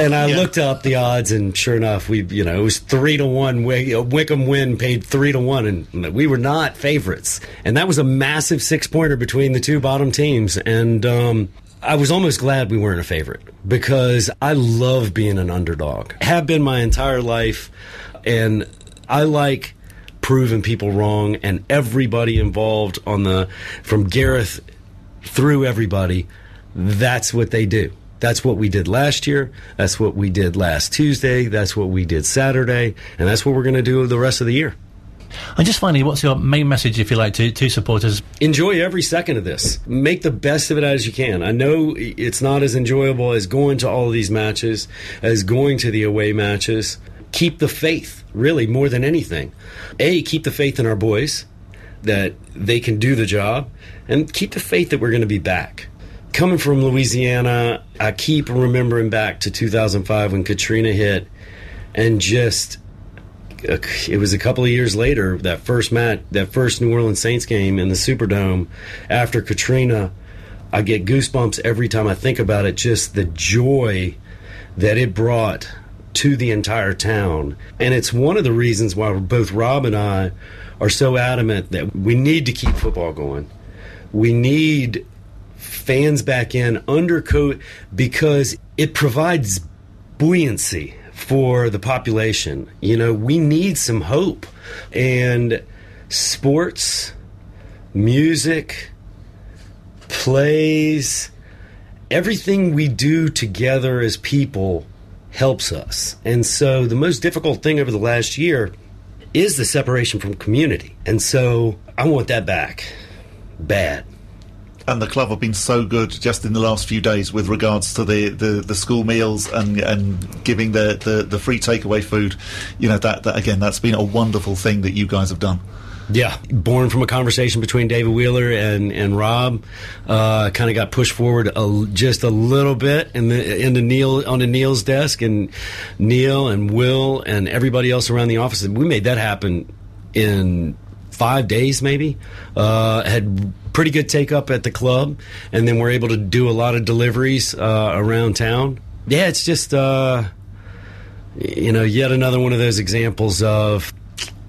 And I yeah. looked up the odds, and sure enough, we you know it was three to one. Wycombe win paid three to one, and we were not favorites. And that was a massive six pointer between the two bottom teams. And um, I was almost glad we weren't a favorite because I love being an underdog. Have been my entire life, and I like proving people wrong. And everybody involved on the from Gareth through everybody, that's what they do. That's what we did last year. That's what we did last Tuesday. That's what we did Saturday. And that's what we're going to do the rest of the year. And just finally, what's your main message, if you like, to, to supporters? Enjoy every second of this. Make the best of it as you can. I know it's not as enjoyable as going to all of these matches, as going to the away matches. Keep the faith, really, more than anything. A, keep the faith in our boys that they can do the job, and keep the faith that we're going to be back coming from Louisiana, I keep remembering back to 2005 when Katrina hit, and just uh, it was a couple of years later that first match, that first New Orleans Saints game in the Superdome after Katrina. I get goosebumps every time I think about it. Just the joy that it brought to the entire town, and it's one of the reasons why both Rob and I are so adamant that we need to keep football going. We need fans back in, under COVID, because it provides buoyancy for the population. You know, we need some hope. And sports, music, plays, everything we do together as people helps us. And so the most difficult thing over the last year is the separation from community. And so I want that back. Bad and the club have been so good just in the last few days with regards to the, the, the school meals and, and giving the, the, the free takeaway food. You know that, that again, that's been a wonderful thing that you guys have done. Yeah, born from a conversation between David Wheeler and and Rob, uh, kind of got pushed forward a, just a little bit, and into Neil onto Neil's desk, and Neil and Will and everybody else around the office. We made that happen in five days, maybe. Uh, had pretty good take up at the club, and then we're able to do a lot of deliveries uh, around town. Yeah, it's just uh, you know yet another one of those examples of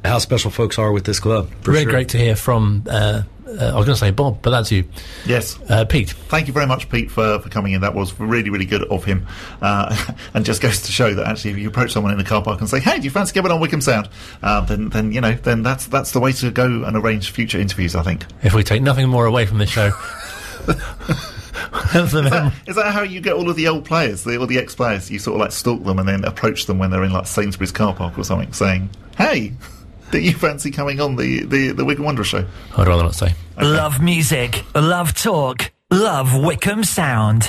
how special folks are with this club. Really sure. great to hear from. Uh, uh, I was going to say Bob, but that's you. Yes, uh, Pete. Thank you very much, Pete, for, for coming in. That was really, really good of him, uh, and just goes to show that actually, if you approach someone in the car park and say, "Hey, do you fancy coming on Wycombe Sound?" Uh, then, then you know, then that's that's the way to go and arrange future interviews. I think. If we take nothing more away from this show. is, that, is that how you get all of the old players, the, all the ex-players? You sort of like stalk them and then approach them when they're in like Sainsbury's car park or something, saying, "Hey, do you fancy coming on the, the, the Wycombe Wanderer show? I'd rather not say. Okay. Love music, love talk, love Wycombe sound.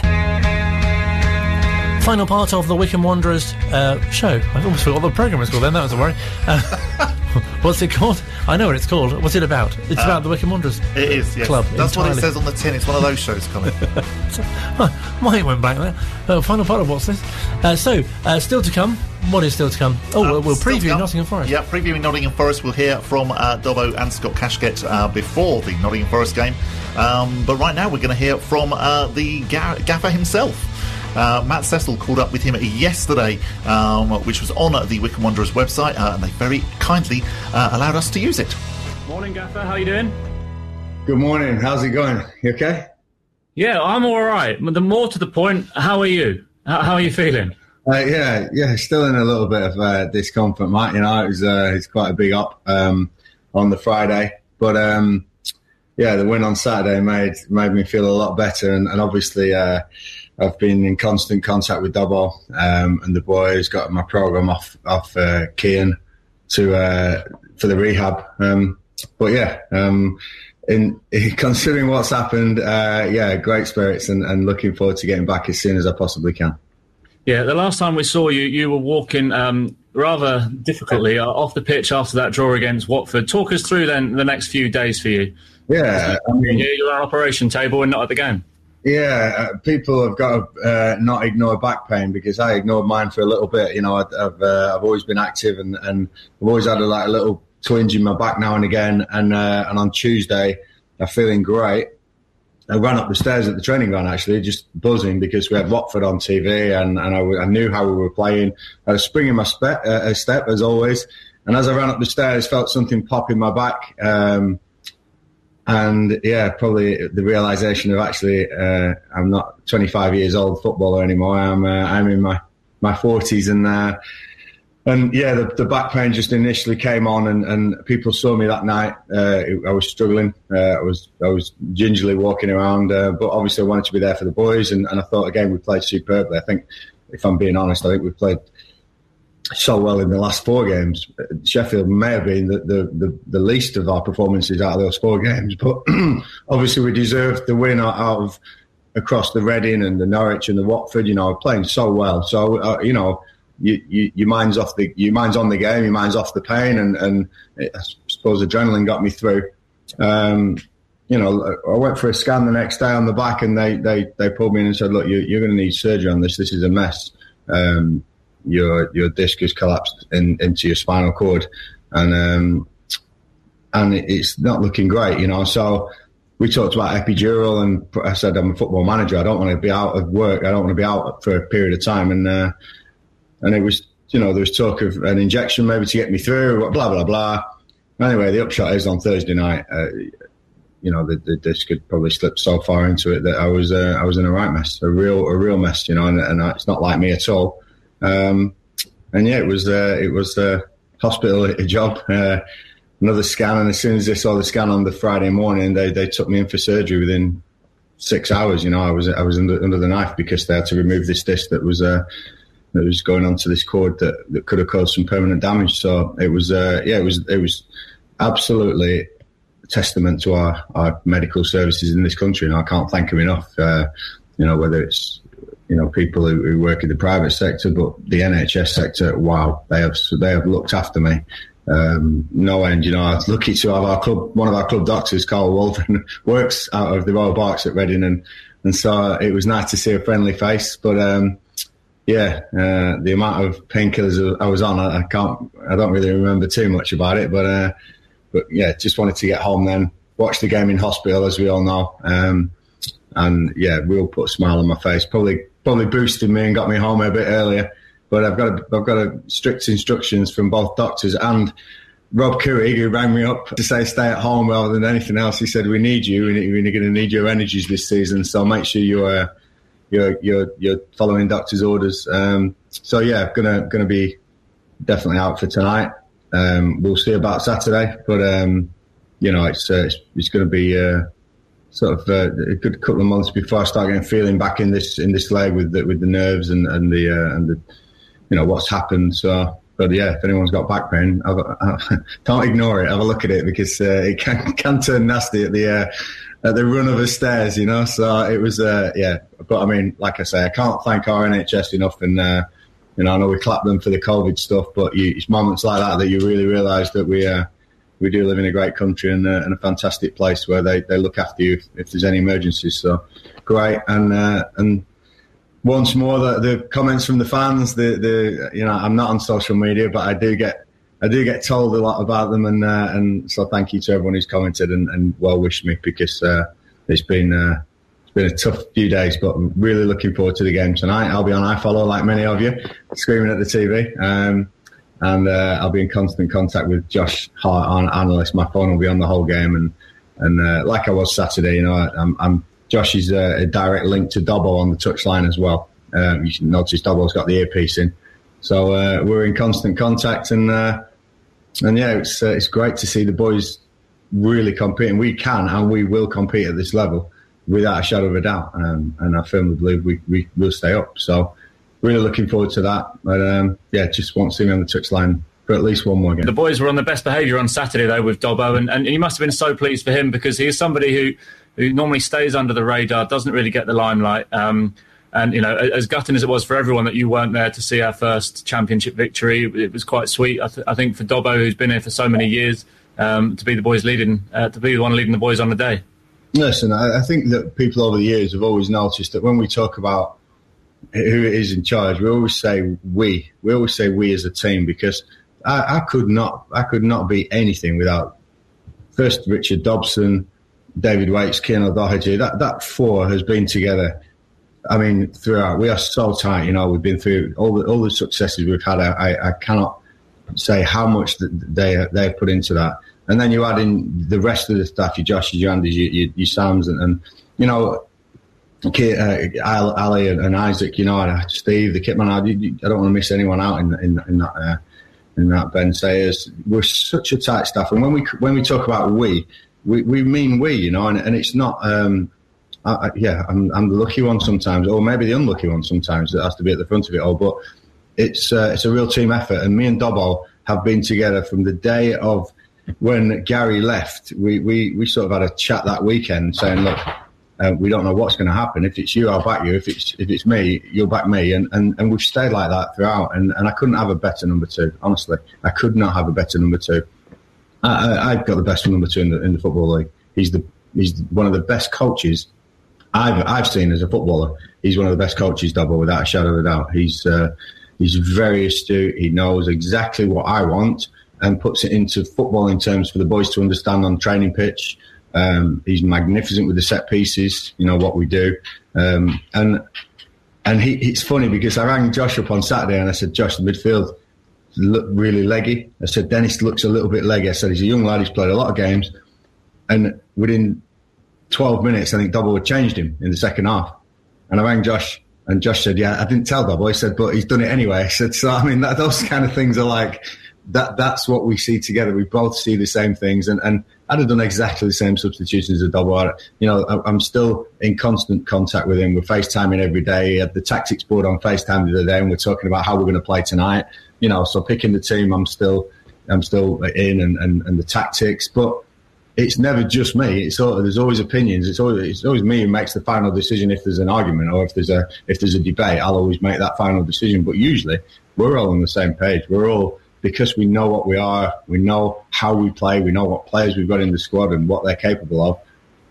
Final part of the Wycombe Wanderers uh, show. I almost forgot what the programme was called then, that was a worry. Uh, what's it called? I know what it's called. What's it about? It's uh, about the Wycombe Wanderers It is, yes. Club. That's entirely. what it says on the tin. It's one of those shows, Colin. My went back there. Uh, final part of what's this? Uh, so, uh, still to come. What is still to come? Oh, we'll, we'll preview Nottingham Forest. Yeah, previewing Nottingham Forest. We'll hear from uh, Dobbo and Scott Kashket uh, before the Nottingham Forest game. Um, but right now, we're going to hear from uh, the ga- gaffer himself. Uh, Matt Cecil called up with him yesterday, um, which was on the Wycombe Wanderers website, uh, and they very kindly uh, allowed us to use it. Morning, Gaffer. How are you doing? Good morning. How's it going? You okay? Yeah, I'm all right. The more to the point, how are you? How, how are you feeling? Uh, yeah, yeah, still in a little bit of uh, discomfort, Matt. You know, it was uh, it's quite a big up um, on the Friday, but um, yeah, the win on Saturday made made me feel a lot better, and, and obviously uh, I've been in constant contact with Dobbo um, and the boys. Got my program off off uh, Cian to uh, for the rehab, um, but yeah. Um, in, in, considering what's happened, uh, yeah, great spirits and, and looking forward to getting back as soon as I possibly can. Yeah, the last time we saw you, you were walking um, rather difficultly uh, off the pitch after that draw against Watford. Talk us through then the next few days for you. Yeah, I mean, you're on operation table and not at the game. Yeah, uh, people have got to uh, not ignore back pain because I ignored mine for a little bit. You know, I, I've uh, I've always been active and, and I've always had a, like a little twinge in my back now and again. And uh, and on Tuesday, I'm feeling great. I ran up the stairs at the training ground actually, just buzzing because we had Watford on TV and, and I, I knew how we were playing. I was springing my spe- uh, step as always. And as I ran up the stairs, felt something pop in my back. Um, and yeah, probably the realization of actually uh, I'm not 25 years old footballer anymore. I'm uh, I'm in my my 40s and uh, and yeah, the, the, back pain just initially came on, and, and people saw me that night. Uh, I was struggling. Uh, I was I was gingerly walking around, uh, but obviously I wanted to be there for the boys, and, and I thought again we played superbly. I think, if I'm being honest, I think we played so well in the last four games. Sheffield may have been the, the, the, the least of our performances out of those four games, but obviously we deserved the win out of across the Reading and the Norwich and the Watford. You know, playing so well. So uh, you know you, you, your mind's off the your mind's on the game, your mind's off the pain, and and it, I suppose adrenaline got me through. Um, you know, I went for a scan the next day on the back, and they they, they pulled me in and said, "Look, you, you're going to need surgery on this. This is a mess. Um, your your disc has collapsed in, into your spinal cord, and um, and it's not looking great. You know, so." we talked about epidural, and I said I'm a football manager. I don't want to be out of work. I don't want to be out for a period of time. And uh, and it was, you know, there was talk of an injection maybe to get me through, blah blah blah. Anyway, the upshot is on Thursday night, uh, you know, the, the, disc had probably slipped so far into it that I was uh, I was in a right mess, a real a real mess, you know, and, and it's not like me at all. Um, and yeah, it was uh, it was the hospital job. Uh, another scan, and as soon as they saw the scan on the Friday morning, they they took me in for surgery within six hours. You know, I was I was under, under the knife because they had to remove this disc that was uh, that was going onto this cord that, that could have caused some permanent damage. So it was uh, yeah, it was it was absolutely testament to our, our medical services in this country, and I can't thank them enough. Uh, you know, whether it's you know people who, who, work in the private sector, but the NHS sector, wow, they have they have looked after me. Um, no end, you know. I was lucky to have our club, one of our club doctors, Carl Walton, works out of the Royal Berks at Reading, and and so it was nice to see a friendly face. But um, yeah, uh, the amount of painkillers I was on, I, I, can't, I don't really remember too much about it. But uh, but yeah, just wanted to get home then, watch the game in hospital, as we all know. Um, and yeah, real put a smile on my face. Probably probably boosted me and got me home a bit earlier. But I've got a, I've got a strict instructions from both doctors and Rob Couhig, who rang me up to say stay at home rather than anything else. He said we need you. and We're going to need your energies this season. So make sure you are. You're you're you're following doctor's orders. Um, so yeah, gonna gonna be definitely out for tonight. Um, we'll see about Saturday, but um, you know it's uh, it's, it's going to be uh, sort of uh, a good couple of months before I start getting feeling back in this in this leg with the, with the nerves and and the uh, and the you know what's happened. So, but yeah, if anyone's got back pain, have don't ignore it. Have a look at it because uh, it can can turn nasty at the uh, at the run of the stairs. You know, so it was uh, yeah. But I mean, like I say, I can't thank our NHS enough and. Uh, you know, I know we clap them for the COVID stuff, but you, it's moments like that that you really realise that we uh, we do live in a great country and, uh, and a fantastic place where they, they look after you if, if there's any emergencies. So great, and uh, and once more the, the comments from the fans. The the you know I'm not on social media, but I do get I do get told a lot about them, and uh, and so thank you to everyone who's commented and, and well wished me because uh, it's been. Uh, it's been a tough few days, but I'm really looking forward to the game tonight. I'll be on iFollow like many of you, screaming at the TV. Um, and uh, I'll be in constant contact with Josh Hart, our analyst. My phone will be on the whole game, and and uh, like I was Saturday, you know, I'm, I'm Josh is a, a, direct link to Dobbo on the touchline as well. Um, you can notice Dobbo's got the earpiece in, so uh, we're in constant contact, and uh, and yeah, it's uh, it's great to see the boys really competing. We can and we will compete at this level without a shadow of a doubt, um, and I firmly believe we we will stay up. So really looking forward to that. But um, yeah, just want to see me on the touchline for at least one more game. The boys were on the best behaviour on Saturday though with Dobbo, and, and he must have been so pleased for him because he is somebody who who normally stays under the radar, doesn't really get the limelight. Um, and you know, as gutting as it was for everyone that you weren't there to see our first championship victory, it was quite sweet. I, th- I think for Dobbo, who's been here for so many years, um, to be the boys leading, uh, to be the one leading the boys on the day. Listen, I, I think that people over the years have always noticed that when we talk about who is in charge, we always say we. We always say we as a team because I, I could not, I could not be anything without first Richard Dobson, David Waits, Cian O'Doherty. That that four has been together. I mean, throughout we are so tight. You know, we've been through all the all the successes we've had. I, I cannot say how much they they put into that. And then you add in the rest of the staff, your Josh, your Andys, your, your, your Sams, and, and you know uh, Ali and Isaac, you know, Steve, the kitman. I, I don't want to miss anyone out in in, in that uh, in that Ben Sayers. We're such a tight staff, and when we when we talk about we, we, we mean we, you know, and, and it's not. Um, I, I, yeah, I'm, I'm the lucky one sometimes, or maybe the unlucky one sometimes that has to be at the front of it all. But it's uh, it's a real team effort, and me and Dobbo have been together from the day of when Gary left. We, we we sort of had a chat that weekend saying, look uh, we don't know what's going to happen. If it's you, I'll back you. If it's if it's me, you'll back me. And, and, and we've stayed like that throughout. And, and I couldn't have a better number two. Honestly, I could not have a better number two. I, have got the best number two in the in the football league. He's the he's one of the best coaches I've I've seen as a footballer. He's one of the best coaches, Dobbo without a shadow of a doubt. He's uh, he's very astute. He knows exactly what I want and puts it into footballing terms for the boys to understand on training pitch. Um, he's magnificent with the set pieces. You know what we do, um, and and he, it's funny because I rang Josh up on Saturday and I said, Josh, the midfield look really leggy. I said Dennis looks a little bit leggy. I said he's a young lad. He's played a lot of games, and within 12 minutes, I think Dobbo had changed him in the second half. And I rang Josh, and Josh said, "Yeah, I didn't tell Dobbo." He said, "But he's done it anyway." I said, "So I mean, that, those kind of things are like that. That's what we see together. We both see the same things, and and." I'd have done exactly the same substitutions as Dobbo. You know, I'm still in constant contact with him. We're FaceTiming every day. The tactics board on FaceTime the other day, and we're talking about how we're going to play tonight. You know, so picking the team, I'm still, I'm still in, and, and, and the tactics. But it's never just me. It's all, there's always opinions. It's always it's always me who makes the final decision if there's an argument or if there's a if there's a debate. I'll always make that final decision. But usually we're all on the same page. We're all because we know what we are, we know how we play, we know what players we've got in the squad and what they're capable of.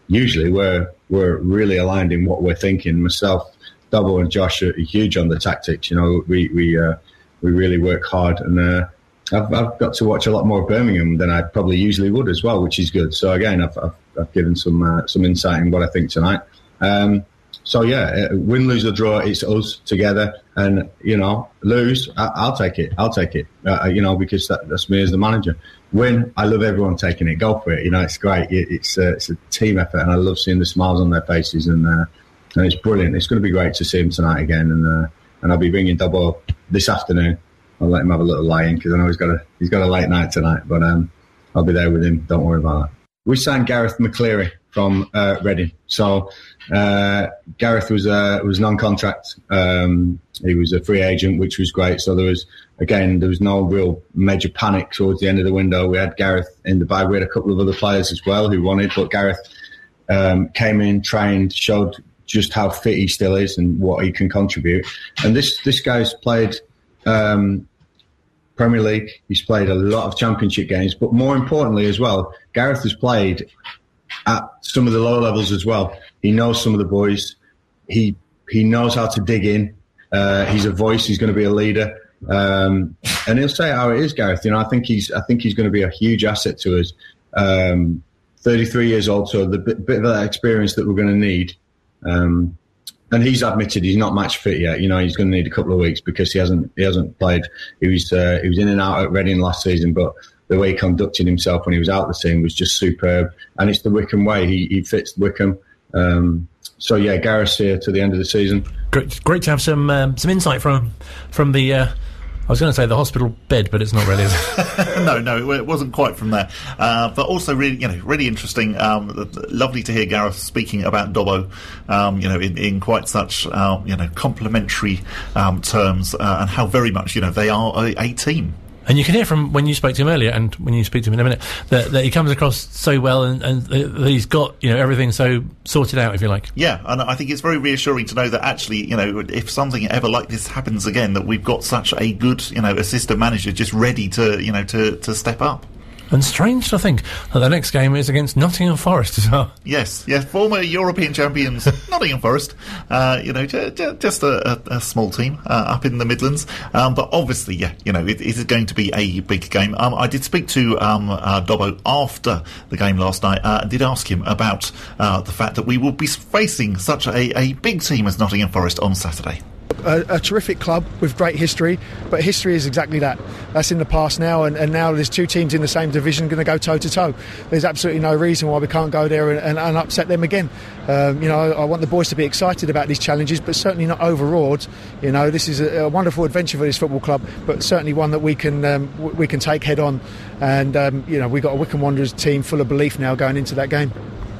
Usually we're we're really aligned in what we're thinking. Myself, Dobbo, and Josh are huge on the tactics. You know, we we uh, we really work hard and. Uh, I've, I've, got to watch a lot more of Birmingham than I probably usually would as well, which is good. So again, I've, I've, I've given some uh, some insight in what I think tonight. Um, so yeah, uh, win, lose or draw, it's us together, and you know, lose, I, will take it. I'll take it. Uh, you know, because that, that's me as the manager. Win, I love everyone taking it. Go for it. You know, it's great. It, it's uh, it's a team effort, and I love seeing the smiles on their faces, and uh, and it's brilliant. It's going to be great to see him tonight again, and uh, and I'll be bringing Dobbo this afternoon I'll let him have a little lie in because I know he's got a he's got a late night tonight. But um, I'll be there with him. Don't worry about that. We signed Garath McCleary from uh, Reading. So uh, Gareth was uh, was non-contract. Um, he was a free agent, which was great. So there was again there was no real major panic towards the end of the window. We had Gareth in the bag. We had a couple of other players as well who wanted, but Gareth um, came in, trained, showed just how fit he still is and what he can contribute. And this this guy's played um, Premier League. He's played a lot of Championship games, but more importantly as well, Gareth has played at some of the lower levels as well. He knows some of the boys. He he knows how to dig in. Uh, he's a voice. He's going to be a leader, um, and he'll say how it is, Gareth. You know, I think he's I think he's going to be a huge asset to us. Um, 33 years old, so the bit, bit, of that experience that we're going to need. Um, and he's admitted he's not match fit yet. You know, he's going to need a couple of weeks because he hasn't he hasn't played. He was uh, he was in and out at Reading last season, but the way he conducted himself when he was out the team was just superb. And it's the Wycombe way. He he fits Wycombe. Um, so yeah, Gareth's here to the end of the season. Great, great to have some um, some insight from from the uh, I was going to say the hospital bed, but it's not really. no, no, it wasn't quite from there. Uh, but also, really, you know, really interesting. Um, lovely to hear Gareth speaking about Dobbo. Um, you know, in, in quite such uh, you know complimentary um, terms, uh, and how very much you know they are a, a team. And you can hear from when you spoke to him earlier, and when you speak to him in a minute, that, that he comes across so well, and, and that he's got you know everything so sorted out, if you like. Yeah, and I think it's very reassuring to know that actually, you know, if something ever like this happens again, that we've got such a good, you know, assistant manager just ready to, you know, to to step up. And strange to think that the next game is against Nottingham Forest as well. Yes, yes, former European champions Nottingham Forest. Uh, you know, j- j- just a, a, a, small team uh, up in the Midlands. Um, but obviously, yeah, you know, it, it is going to be a big game. Um, I did speak to um, uh, Dobbo after the game last night uh, and did ask him about uh, the fact that we will be facing such a, a big team as Nottingham Forest on Saturday a, a, terrific club with great history, but history is exactly that. That's in the past now, and, and now there's two teams in the same division going to go toe to toe. There's absolutely no reason why we can't go there and, and, and upset them again. Um, you know, I, want the boys to be excited about these challenges, but certainly not overawed. You know, this is a, a wonderful adventure for this football club, but certainly one that we can um, we can take head on. And um, you know, we've got a Wycombe Wanderers team full of belief now going into that game.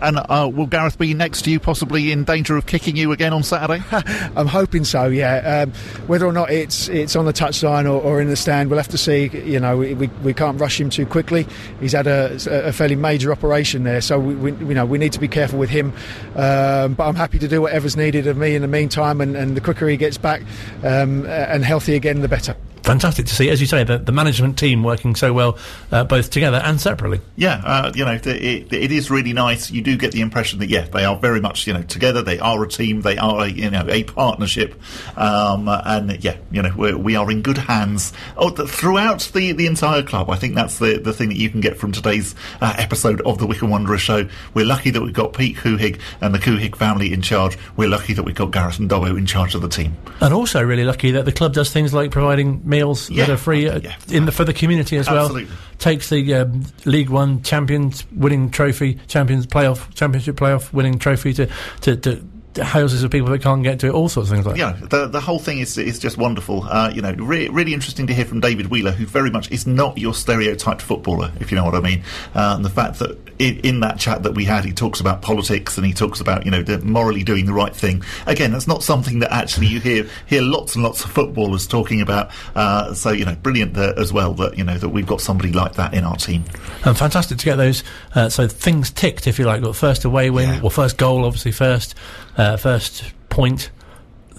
And uh, will Gareth be next to you, possibly in danger of kicking you again on Saturday? I'm hoping so. Yeah. Um, whether or not it's it's on the touchline or, or, in the stand, we'll have to see. You know, we, we, we can't rush him too quickly. He's had a, a fairly major operation there, so we, we, you know we need to be careful with him. Um, but I'm happy to do whatever's needed of me in the meantime, and, and the quicker he gets back um, and healthy again, the better fantastic to see, as you say, the, the management team working so well, uh, both together and separately. Yeah, uh, you know, it, it is really nice. You do get the impression that yeah, they are very much you know together. They are a team. They are a, you know a partnership, um, and yeah, you know we're, we are in good hands oh, throughout the, the entire club. I think that's the the thing that you can get from today's uh, episode of the Wycombe Wanderer show. We're lucky that we've got Pete Couhig and the Couhig family in charge. We're lucky that we've got Gareth and Dobbo in charge of the team, and also really lucky that the club does things like providing meals yeah. that are free uh, yeah. in the, for the community as Absolutely. well. Takes the um, League One champions winning trophy, champions playoff, championship playoff winning trophy to, to, to houses of people that can't get to it, all sorts of things like yeah, the the whole thing is is just wonderful. Uh, you know, re- really interesting to hear from David Wheeler, who very much is not your stereotyped footballer, if you know what I mean. Uh, and the fact that in, in, that chat that we had, he talks about politics and he talks about you know morally doing the right thing. Again, that's not something that actually you hear hear lots and lots of footballers talking about. Uh, so you know, brilliant as well that you know that we've got somebody like that in our team. And fantastic to get those uh, so things ticked, if you like. Got first away win, yeah. well, first goal, obviously first uh, first point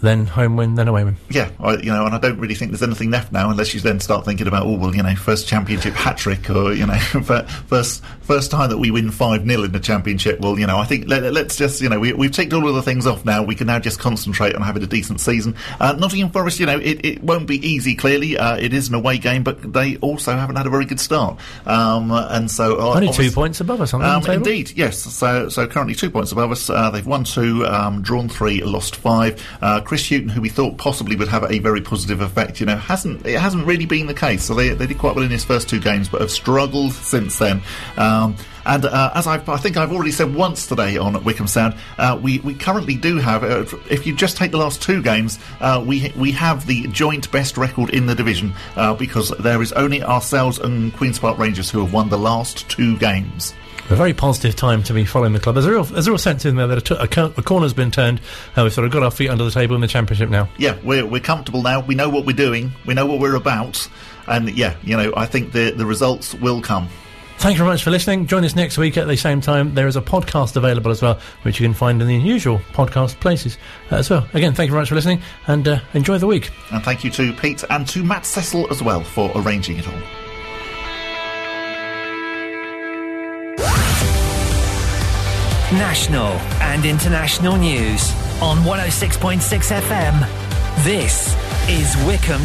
then home win, then away win. Yeah, I, you know, and I don't really think there's anything left now unless you then start thinking about, oh well, you know, first championship hat trick or you know, first first time that we win five 0 in the championship. Well, you know, I think let, us just you know we, we've ticked all of the things off now. We can now just concentrate on having a decent season. Uh, Nottingham Forest, you know, it, it won't be easy. Clearly, uh, it is an away game, but they also haven't had a very good start, um, and so uh, only two points above us. On um, indeed, yes. So so currently two points above us. Uh, they've won two, um, drawn three, lost five. Uh, Chris Hughton, who we thought possibly would have a very positive effect, you know, hasn't it hasn't really been the case. So they, they did quite well in his first two games, but have struggled since then. Um, and uh, as I've, i think I've already said once today on Wycombe Sound, uh, we we currently do have. Uh, if you just take the last two games, uh, we we have the joint best record in the division uh, because there is only ourselves and Queens Park Rangers who have won the last two games a very positive time to be following the club. There's a real, there's a real sense in there that a corner has been turned. Uh, we've sort of got our feet under the table in the championship now. Yeah, we're, we're comfortable now. We know what we're doing. We know what we're about. And yeah, you know, I think the, the results will come. Thank you very much for listening. Join us next week at the same time. There is a podcast available as well, which you can find in the usual podcast places uh, as well. Again, thank you very much for listening and uh, enjoy the week. And thank you to Pete and to Matt Cecil as well for arranging it all. National and international news on 106.6 FM. This is Wycombe